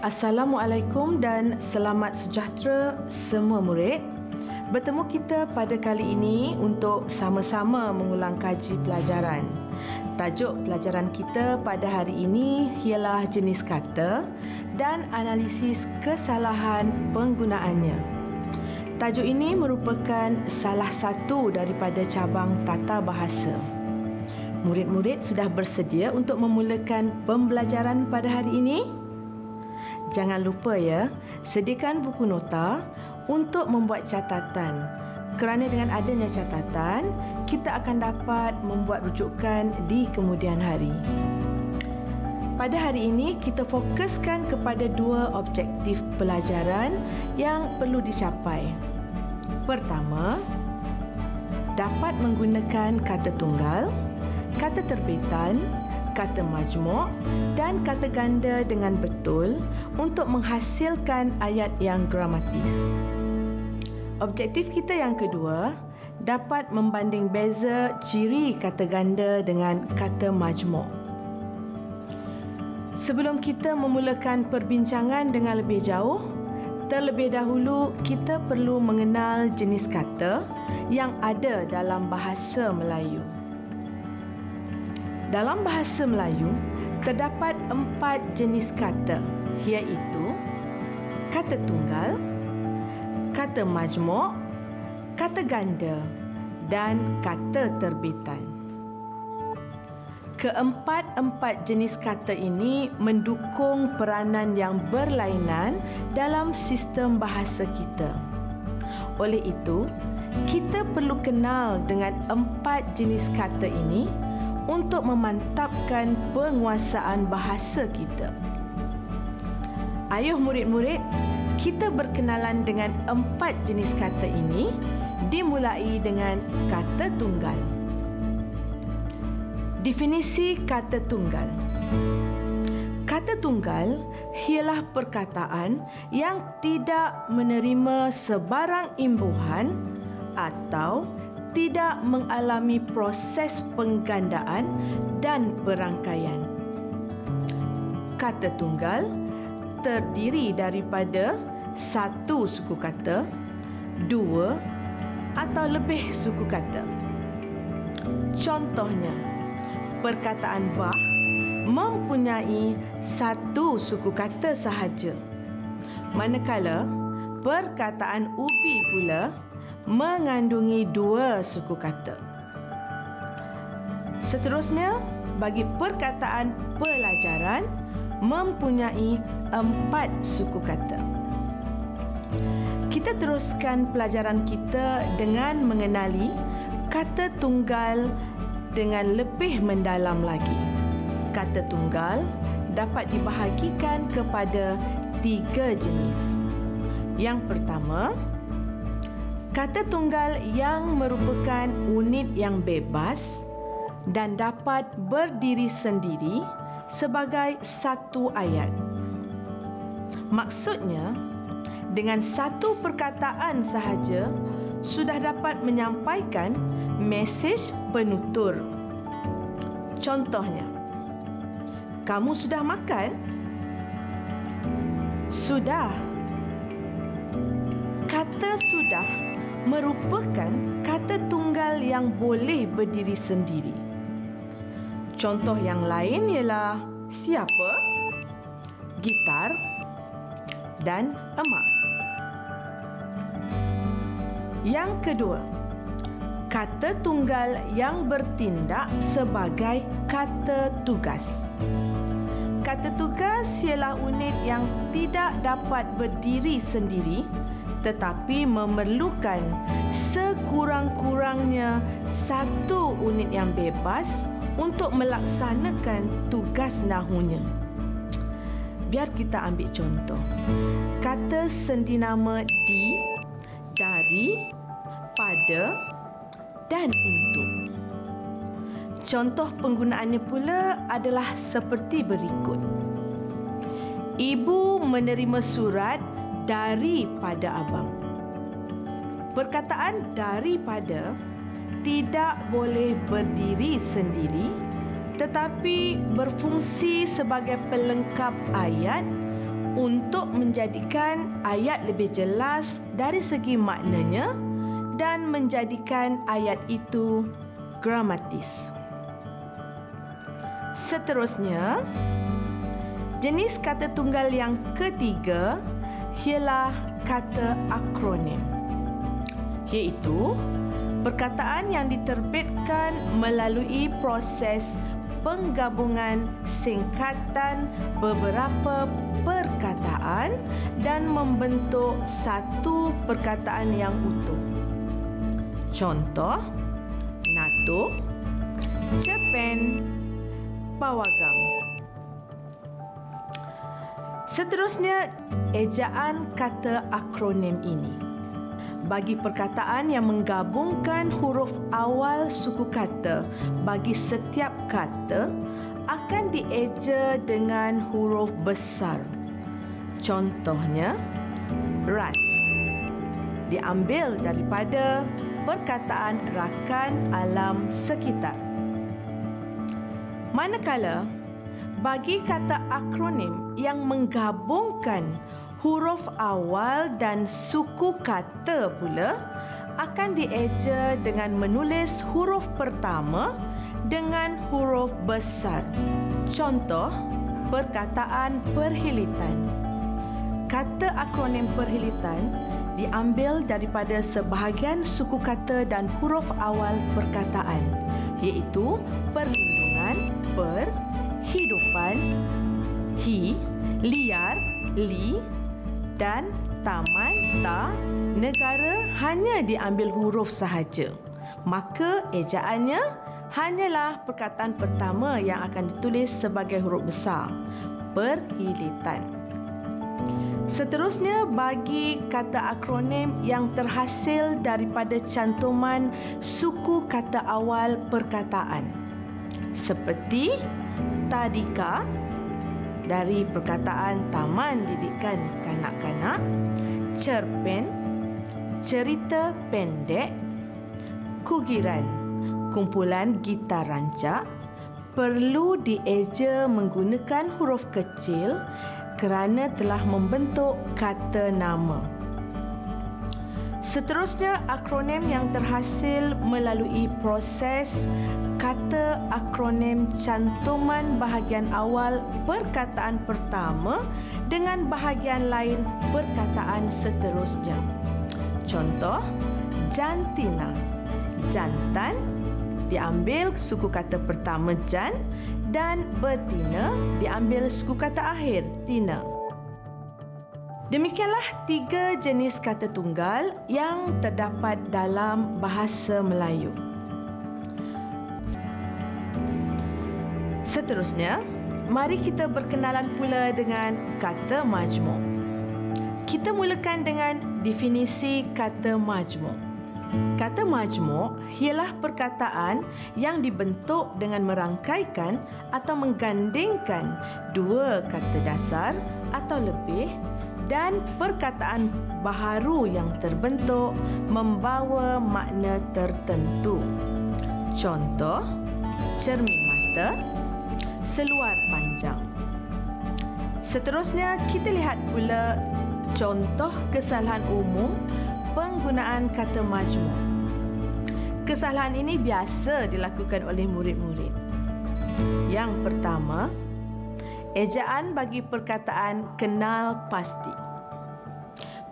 Assalamualaikum dan selamat sejahtera semua murid. Bertemu kita pada kali ini untuk sama-sama mengulang kaji pelajaran. Tajuk pelajaran kita pada hari ini ialah jenis kata dan analisis kesalahan penggunaannya. Tajuk ini merupakan salah satu daripada cabang tata bahasa. Murid-murid sudah bersedia untuk memulakan pembelajaran pada hari ini? Jangan lupa ya, sediakan buku nota untuk membuat catatan. Kerana dengan adanya catatan, kita akan dapat membuat rujukan di kemudian hari. Pada hari ini, kita fokuskan kepada dua objektif pelajaran yang perlu dicapai. Pertama, dapat menggunakan kata tunggal, kata terbitan, kata majmuk dan kata ganda dengan betul untuk menghasilkan ayat yang gramatis. Objektif kita yang kedua dapat membanding beza ciri kata ganda dengan kata majmuk. Sebelum kita memulakan perbincangan dengan lebih jauh, terlebih dahulu kita perlu mengenal jenis kata yang ada dalam bahasa Melayu. Dalam bahasa Melayu, terdapat empat jenis kata iaitu kata tunggal, kata majmuk, kata ganda dan kata terbitan. Keempat-empat jenis kata ini mendukung peranan yang berlainan dalam sistem bahasa kita. Oleh itu, kita perlu kenal dengan empat jenis kata ini untuk memantapkan penguasaan bahasa kita. Ayuh murid-murid, kita berkenalan dengan empat jenis kata ini dimulai dengan kata tunggal. Definisi kata tunggal. Kata tunggal ialah perkataan yang tidak menerima sebarang imbuhan atau tidak mengalami proses penggandaan dan perangkaian. Kata tunggal terdiri daripada satu suku kata, dua atau lebih suku kata. Contohnya, perkataan bah mempunyai satu suku kata sahaja. Manakala perkataan ubi pula mengandungi dua suku kata. Seterusnya, bagi perkataan pelajaran mempunyai empat suku kata. Kita teruskan pelajaran kita dengan mengenali kata tunggal dengan lebih mendalam lagi. Kata tunggal dapat dibahagikan kepada tiga jenis. Yang pertama, Kata tunggal yang merupakan unit yang bebas dan dapat berdiri sendiri sebagai satu ayat. Maksudnya, dengan satu perkataan sahaja sudah dapat menyampaikan mesej penutur. Contohnya, kamu sudah makan? Sudah. Kata sudah merupakan kata tunggal yang boleh berdiri sendiri. Contoh yang lain ialah siapa, gitar dan emak. Yang kedua, kata tunggal yang bertindak sebagai kata tugas. Kata tugas ialah unit yang tidak dapat berdiri sendiri tetapi memerlukan sekurang-kurangnya satu unit yang bebas untuk melaksanakan tugas nahunya. Biar kita ambil contoh. Kata sendi nama di, dari, pada dan untuk. Contoh penggunaannya pula adalah seperti berikut. Ibu menerima surat daripada abang. Perkataan daripada tidak boleh berdiri sendiri tetapi berfungsi sebagai pelengkap ayat untuk menjadikan ayat lebih jelas dari segi maknanya dan menjadikan ayat itu gramatis. Seterusnya, jenis kata tunggal yang ketiga ialah kata akronim. Iaitu perkataan yang diterbitkan melalui proses penggabungan singkatan beberapa perkataan dan membentuk satu perkataan yang utuh. Contoh, NATO, Japan, Pawagam. Seterusnya, ejaan kata akronim ini bagi perkataan yang menggabungkan huruf awal suku kata bagi setiap kata akan dieja dengan huruf besar. Contohnya, ras diambil daripada perkataan rakan alam sekitar. Manakala bagi kata akronim yang menggabungkan huruf awal dan suku kata pula akan dieja dengan menulis huruf pertama dengan huruf besar. Contoh, perkataan perhilitan. Kata akronim perhilitan diambil daripada sebahagian suku kata dan huruf awal perkataan iaitu perlindungan, per, hidupan, hi, liar, li, dan taman ta negara hanya diambil huruf sahaja. Maka ejaannya hanyalah perkataan pertama yang akan ditulis sebagai huruf besar. Perhilitan. Seterusnya bagi kata akronim yang terhasil daripada cantuman suku kata awal perkataan. Seperti tadika, dari perkataan Taman Didikan Kanak-kanak, cerpen, cerita pendek, kugiran, kumpulan gitar rancak, perlu dieja menggunakan huruf kecil kerana telah membentuk kata nama. Seterusnya, akronim yang terhasil melalui proses kata akronim cantuman bahagian awal perkataan pertama dengan bahagian lain perkataan seterusnya. Contoh, jantina. Jantan diambil suku kata pertama jan dan betina diambil suku kata akhir tina. Demikianlah tiga jenis kata tunggal yang terdapat dalam bahasa Melayu. Seterusnya, mari kita berkenalan pula dengan kata majmuk. Kita mulakan dengan definisi kata majmuk. Kata majmuk ialah perkataan yang dibentuk dengan merangkaikan atau menggandingkan dua kata dasar atau lebih dan perkataan baharu yang terbentuk membawa makna tertentu. Contoh, cermin mata, seluar panjang. Seterusnya, kita lihat pula contoh kesalahan umum penggunaan kata majmuk. Kesalahan ini biasa dilakukan oleh murid-murid. Yang pertama, Ejaan bagi perkataan kenal pasti.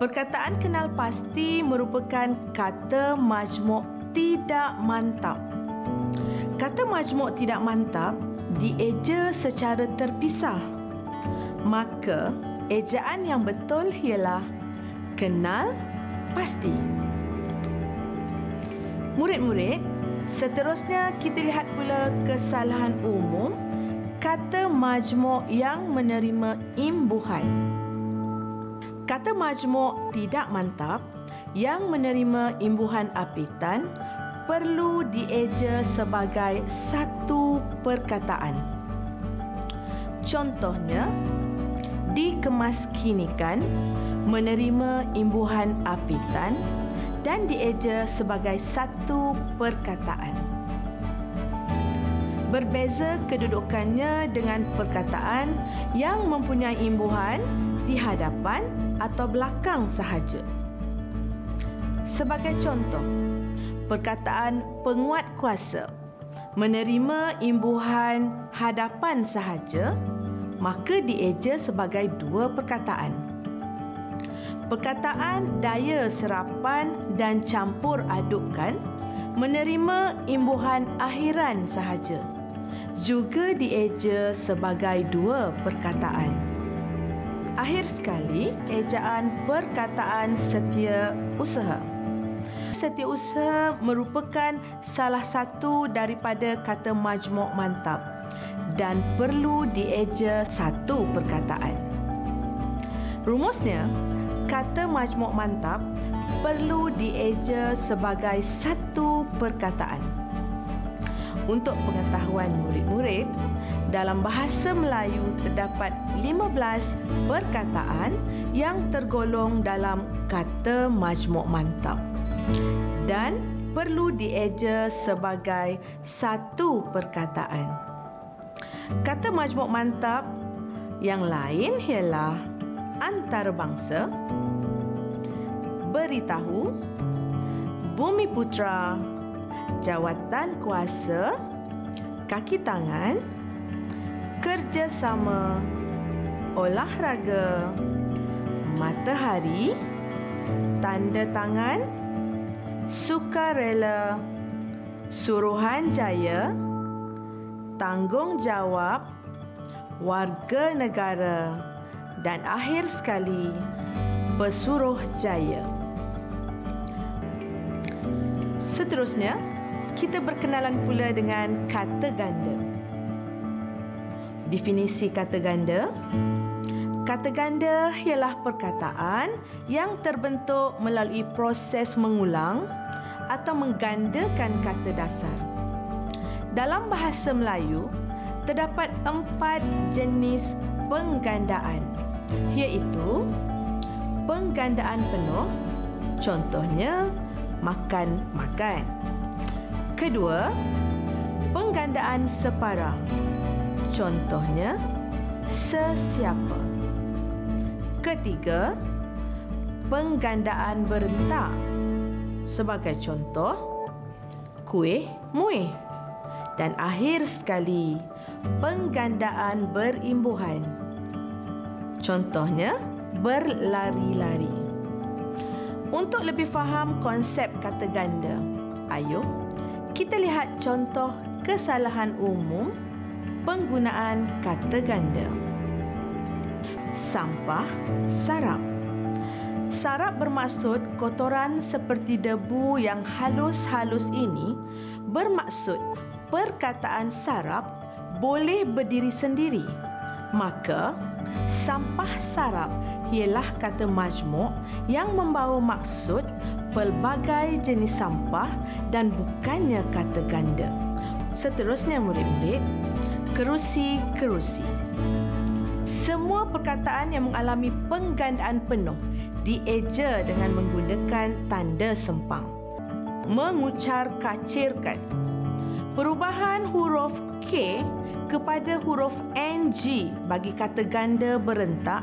Perkataan kenal pasti merupakan kata majmuk tidak mantap. Kata majmuk tidak mantap dieja secara terpisah. Maka, ejaan yang betul ialah kenal pasti. Murid-murid, seterusnya kita lihat pula kesalahan umum kata majmuk yang menerima imbuhan. Kata majmuk tidak mantap yang menerima imbuhan apitan perlu dieja sebagai satu perkataan. Contohnya, dikemaskinikan menerima imbuhan apitan dan dieja sebagai satu perkataan berbeza kedudukannya dengan perkataan yang mempunyai imbuhan di hadapan atau belakang sahaja. Sebagai contoh, perkataan penguat kuasa menerima imbuhan hadapan sahaja maka dieja sebagai dua perkataan. Perkataan daya serapan dan campur adukkan menerima imbuhan akhiran sahaja juga dieja sebagai dua perkataan. Akhir sekali, ejaan perkataan setia usaha. Setiausaha merupakan salah satu daripada kata majmuk mantap dan perlu dieja satu perkataan. Rumusnya, kata majmuk mantap perlu dieja sebagai satu perkataan. Untuk pengetahuan murid-murid, dalam bahasa Melayu terdapat 15 perkataan yang tergolong dalam kata majmuk mantap dan perlu dieja sebagai satu perkataan. Kata majmuk mantap yang lain ialah antarabangsa, beritahu, bumi putra, jawatan kuasa, kaki tangan, kerjasama, olahraga, matahari, tanda tangan, sukarela, suruhanjaya, tanggungjawab, warga negara dan akhir sekali pesuruhjaya. Seterusnya, kita berkenalan pula dengan kata ganda. Definisi kata ganda Kata ganda ialah perkataan yang terbentuk melalui proses mengulang atau menggandakan kata dasar. Dalam bahasa Melayu, terdapat empat jenis penggandaan iaitu penggandaan penuh, contohnya makan-makan. Kedua, penggandaan separah, contohnya sesiapa. Ketiga, penggandaan berentak, sebagai contoh kuih muih. Dan akhir sekali penggandaan berimbuhan. Contohnya berlari-lari. Untuk lebih faham konsep kata ganda ayo kita lihat contoh kesalahan umum penggunaan kata ganda sampah sarap Sarap bermaksud kotoran seperti debu yang halus-halus ini bermaksud perkataan sarap boleh berdiri sendiri. Maka, sampah sarap ialah kata majmuk yang membawa maksud pelbagai jenis sampah dan bukannya kata ganda. Seterusnya murid-murid, kerusi-kerusi. Semua perkataan yang mengalami penggandaan penuh dieja dengan menggunakan tanda sempang. Mengucar kacirkan. Perubahan huruf K kepada huruf NG bagi kata ganda berentak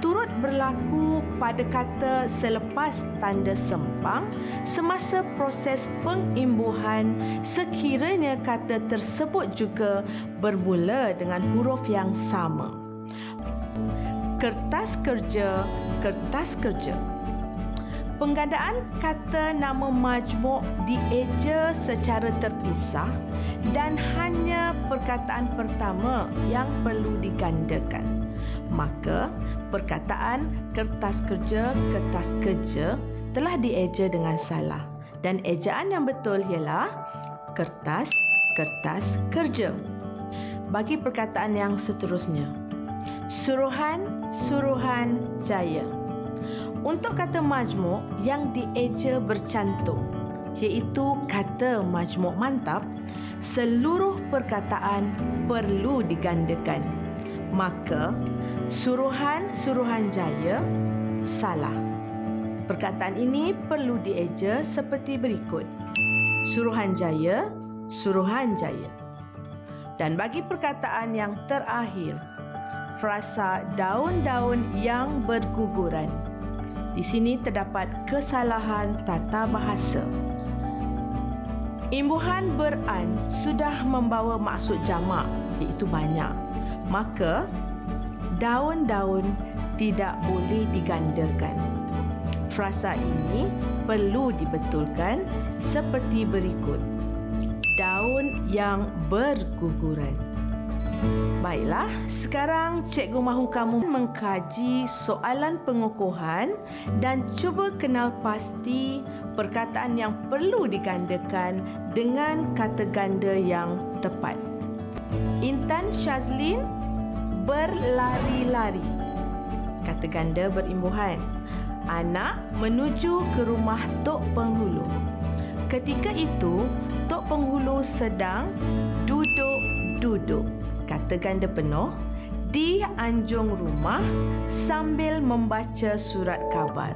turut berlaku pada kata selepas tanda sempang semasa proses pengimbuhan sekiranya kata tersebut juga bermula dengan huruf yang sama. Kertas kerja kertas kerja. Penggandaan kata nama majmuk dieja secara terpisah dan hanya perkataan pertama yang perlu digandakan. Maka, perkataan kertas kerja, kertas kerja telah dieja dengan salah. Dan ejaan yang betul ialah kertas, kertas kerja. Bagi perkataan yang seterusnya, suruhan, suruhan jaya. Untuk kata majmuk yang dieja bercantum, iaitu kata majmuk mantap, seluruh perkataan perlu digandakan. Maka, suruhan, suruhan jaya salah. Perkataan ini perlu dieja seperti berikut. Suruhan jaya, suruhan jaya. Dan bagi perkataan yang terakhir, frasa daun-daun yang berguguran. Di sini terdapat kesalahan tata bahasa. Imbuhan beran sudah membawa maksud jamak iaitu banyak. Maka daun-daun tidak boleh digandakan. Frasa ini perlu dibetulkan seperti berikut. Daun yang berguguran. Baiklah, sekarang Cikgu mahu kamu mengkaji soalan pengukuhan dan cuba kenal pasti perkataan yang perlu digandakan dengan kata ganda yang tepat. Intan Shazlin berlari-lari. Kata ganda berimbuhan. Anak menuju ke rumah Tok Penghulu. Ketika itu, Tok Penghulu sedang duduk-duduk kata ganda penuh di anjung rumah sambil membaca surat khabar.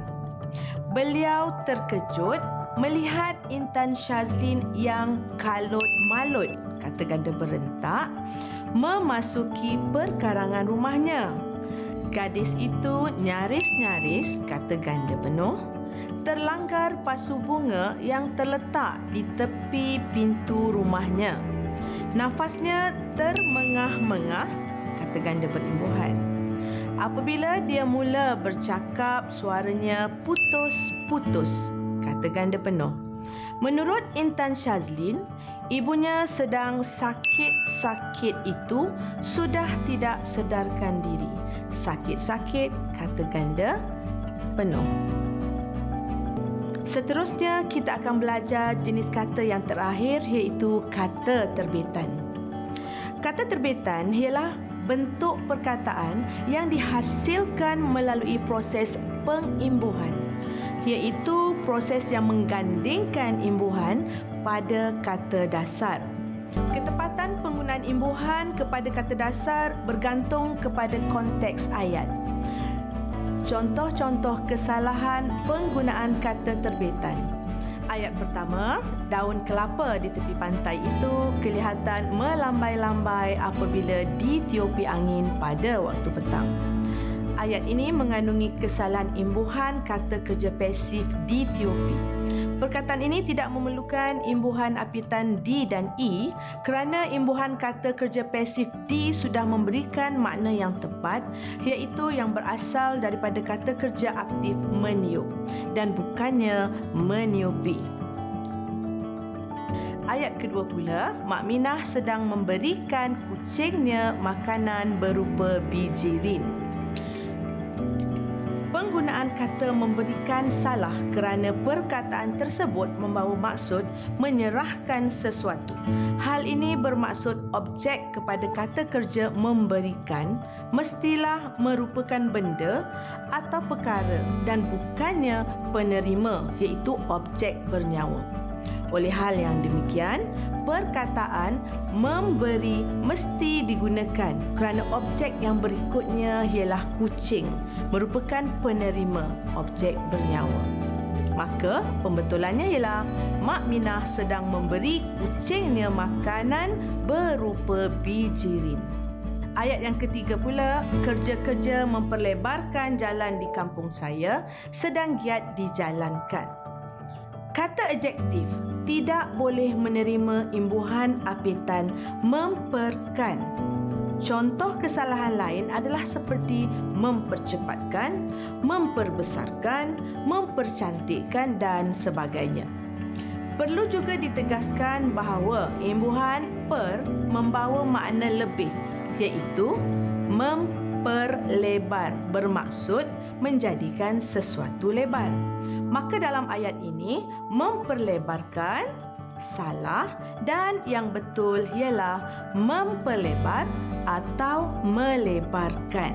Beliau terkejut melihat Intan Shazlin yang kalut malut, kata ganda berentak, memasuki perkarangan rumahnya. Gadis itu nyaris-nyaris, kata ganda penuh, terlanggar pasu bunga yang terletak di tepi pintu rumahnya. Nafasnya termengah-mengah, kata ganda berimbuhan. Apabila dia mula bercakap, suaranya putus-putus, kata ganda penuh. Menurut Intan Shazlin, ibunya sedang sakit-sakit itu sudah tidak sedarkan diri. Sakit-sakit, kata ganda penuh. Seterusnya kita akan belajar jenis kata yang terakhir iaitu kata terbitan. Kata terbitan ialah bentuk perkataan yang dihasilkan melalui proses pengimbuhan iaitu proses yang menggandingkan imbuhan pada kata dasar. Ketepatan penggunaan imbuhan kepada kata dasar bergantung kepada konteks ayat contoh-contoh kesalahan penggunaan kata terbitan. Ayat pertama, daun kelapa di tepi pantai itu kelihatan melambai-lambai apabila ditiupi angin pada waktu petang. Ayat ini mengandungi kesalahan imbuhan kata kerja pasif ditiupi. Perkataan ini tidak memerlukan imbuhan apitan D dan E kerana imbuhan kata kerja pasif D sudah memberikan makna yang tepat iaitu yang berasal daripada kata kerja aktif meniup dan bukannya meniupi. Ayat kedua pula, Mak Minah sedang memberikan kucingnya makanan berupa bijirin penggunaan kata memberikan salah kerana perkataan tersebut membawa maksud menyerahkan sesuatu. Hal ini bermaksud objek kepada kata kerja memberikan mestilah merupakan benda atau perkara dan bukannya penerima iaitu objek bernyawa. Oleh hal yang demikian, perkataan memberi mesti digunakan kerana objek yang berikutnya ialah kucing merupakan penerima objek bernyawa. Maka pembetulannya ialah Mak Minah sedang memberi kucingnya makanan berupa bijirin. Ayat yang ketiga pula, kerja-kerja memperlebarkan jalan di kampung saya sedang giat dijalankan. Kata adjektif tidak boleh menerima imbuhan apitan memperkan. Contoh kesalahan lain adalah seperti mempercepatkan, memperbesarkan, mempercantikkan dan sebagainya. Perlu juga ditegaskan bahawa imbuhan per membawa makna lebih iaitu memperlebar bermaksud menjadikan sesuatu lebar. Maka dalam ayat ini memperlebarkan salah dan yang betul ialah memperlebar atau melebarkan.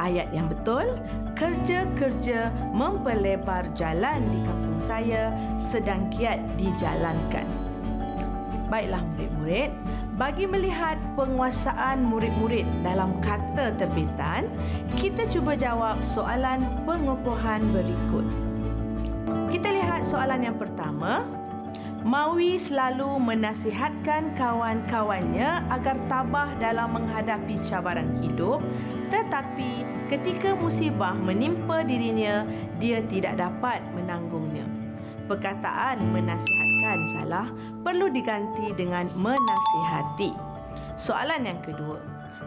Ayat yang betul, kerja-kerja memperlebar jalan di kampung saya sedang kiat dijalankan. Baiklah murid-murid, bagi melihat penguasaan murid-murid dalam kata terbitan, kita cuba jawab soalan pengukuhan berikut. Kita lihat soalan yang pertama. Maui selalu menasihatkan kawan-kawannya agar tabah dalam menghadapi cabaran hidup tetapi ketika musibah menimpa dirinya dia tidak dapat menanggungnya. Perkataan menasihatkan salah perlu diganti dengan menasihati. Soalan yang kedua.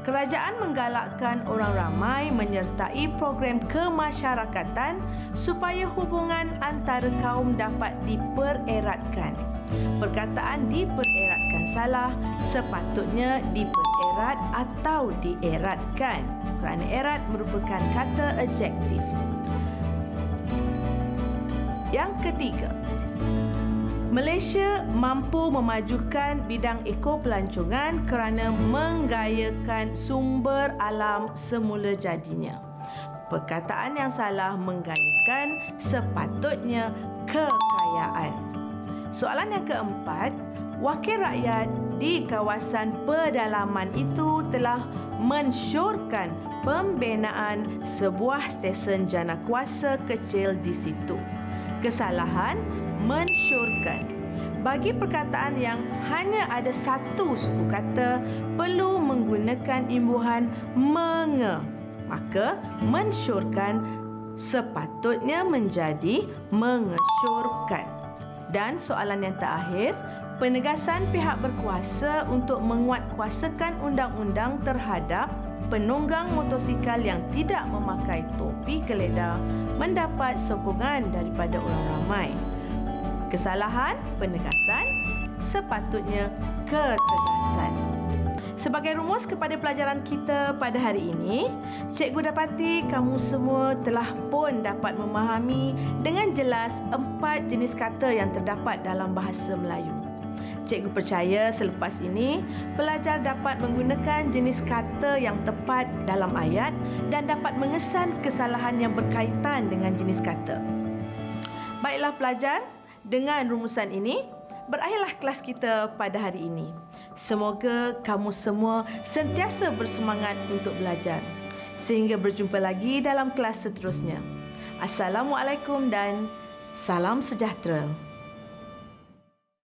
Kerajaan menggalakkan orang ramai menyertai program kemasyarakatan supaya hubungan antara kaum dapat dipereratkan. Perkataan dipereratkan salah sepatutnya dipererat atau dieratkan kerana erat merupakan kata adjektif. Yang ketiga, Malaysia mampu memajukan bidang ekopelancongan kerana menggayakan sumber alam semula jadinya. Perkataan yang salah menggayakan sepatutnya kekayaan. Soalan yang keempat, wakil rakyat di kawasan pedalaman itu telah mensyorkan pembinaan sebuah stesen jana kuasa kecil di situ. Kesalahan mensyorkan. Bagi perkataan yang hanya ada satu suku kata perlu menggunakan imbuhan menge. Maka mensyorkan sepatutnya menjadi mengesyorkan. Dan soalan yang terakhir, penegasan pihak berkuasa untuk menguatkuasakan undang-undang terhadap penunggang motosikal yang tidak memakai topi geledah mendapat sokongan daripada orang ramai kesalahan penegasan sepatutnya ketegasan. Sebagai rumus kepada pelajaran kita pada hari ini, cikgu dapati kamu semua telah pun dapat memahami dengan jelas empat jenis kata yang terdapat dalam bahasa Melayu. Cikgu percaya selepas ini, pelajar dapat menggunakan jenis kata yang tepat dalam ayat dan dapat mengesan kesalahan yang berkaitan dengan jenis kata. Baiklah pelajar, dengan rumusan ini, berakhirlah kelas kita pada hari ini. Semoga kamu semua sentiasa bersemangat untuk belajar. Sehingga berjumpa lagi dalam kelas seterusnya. Assalamualaikum dan salam sejahtera.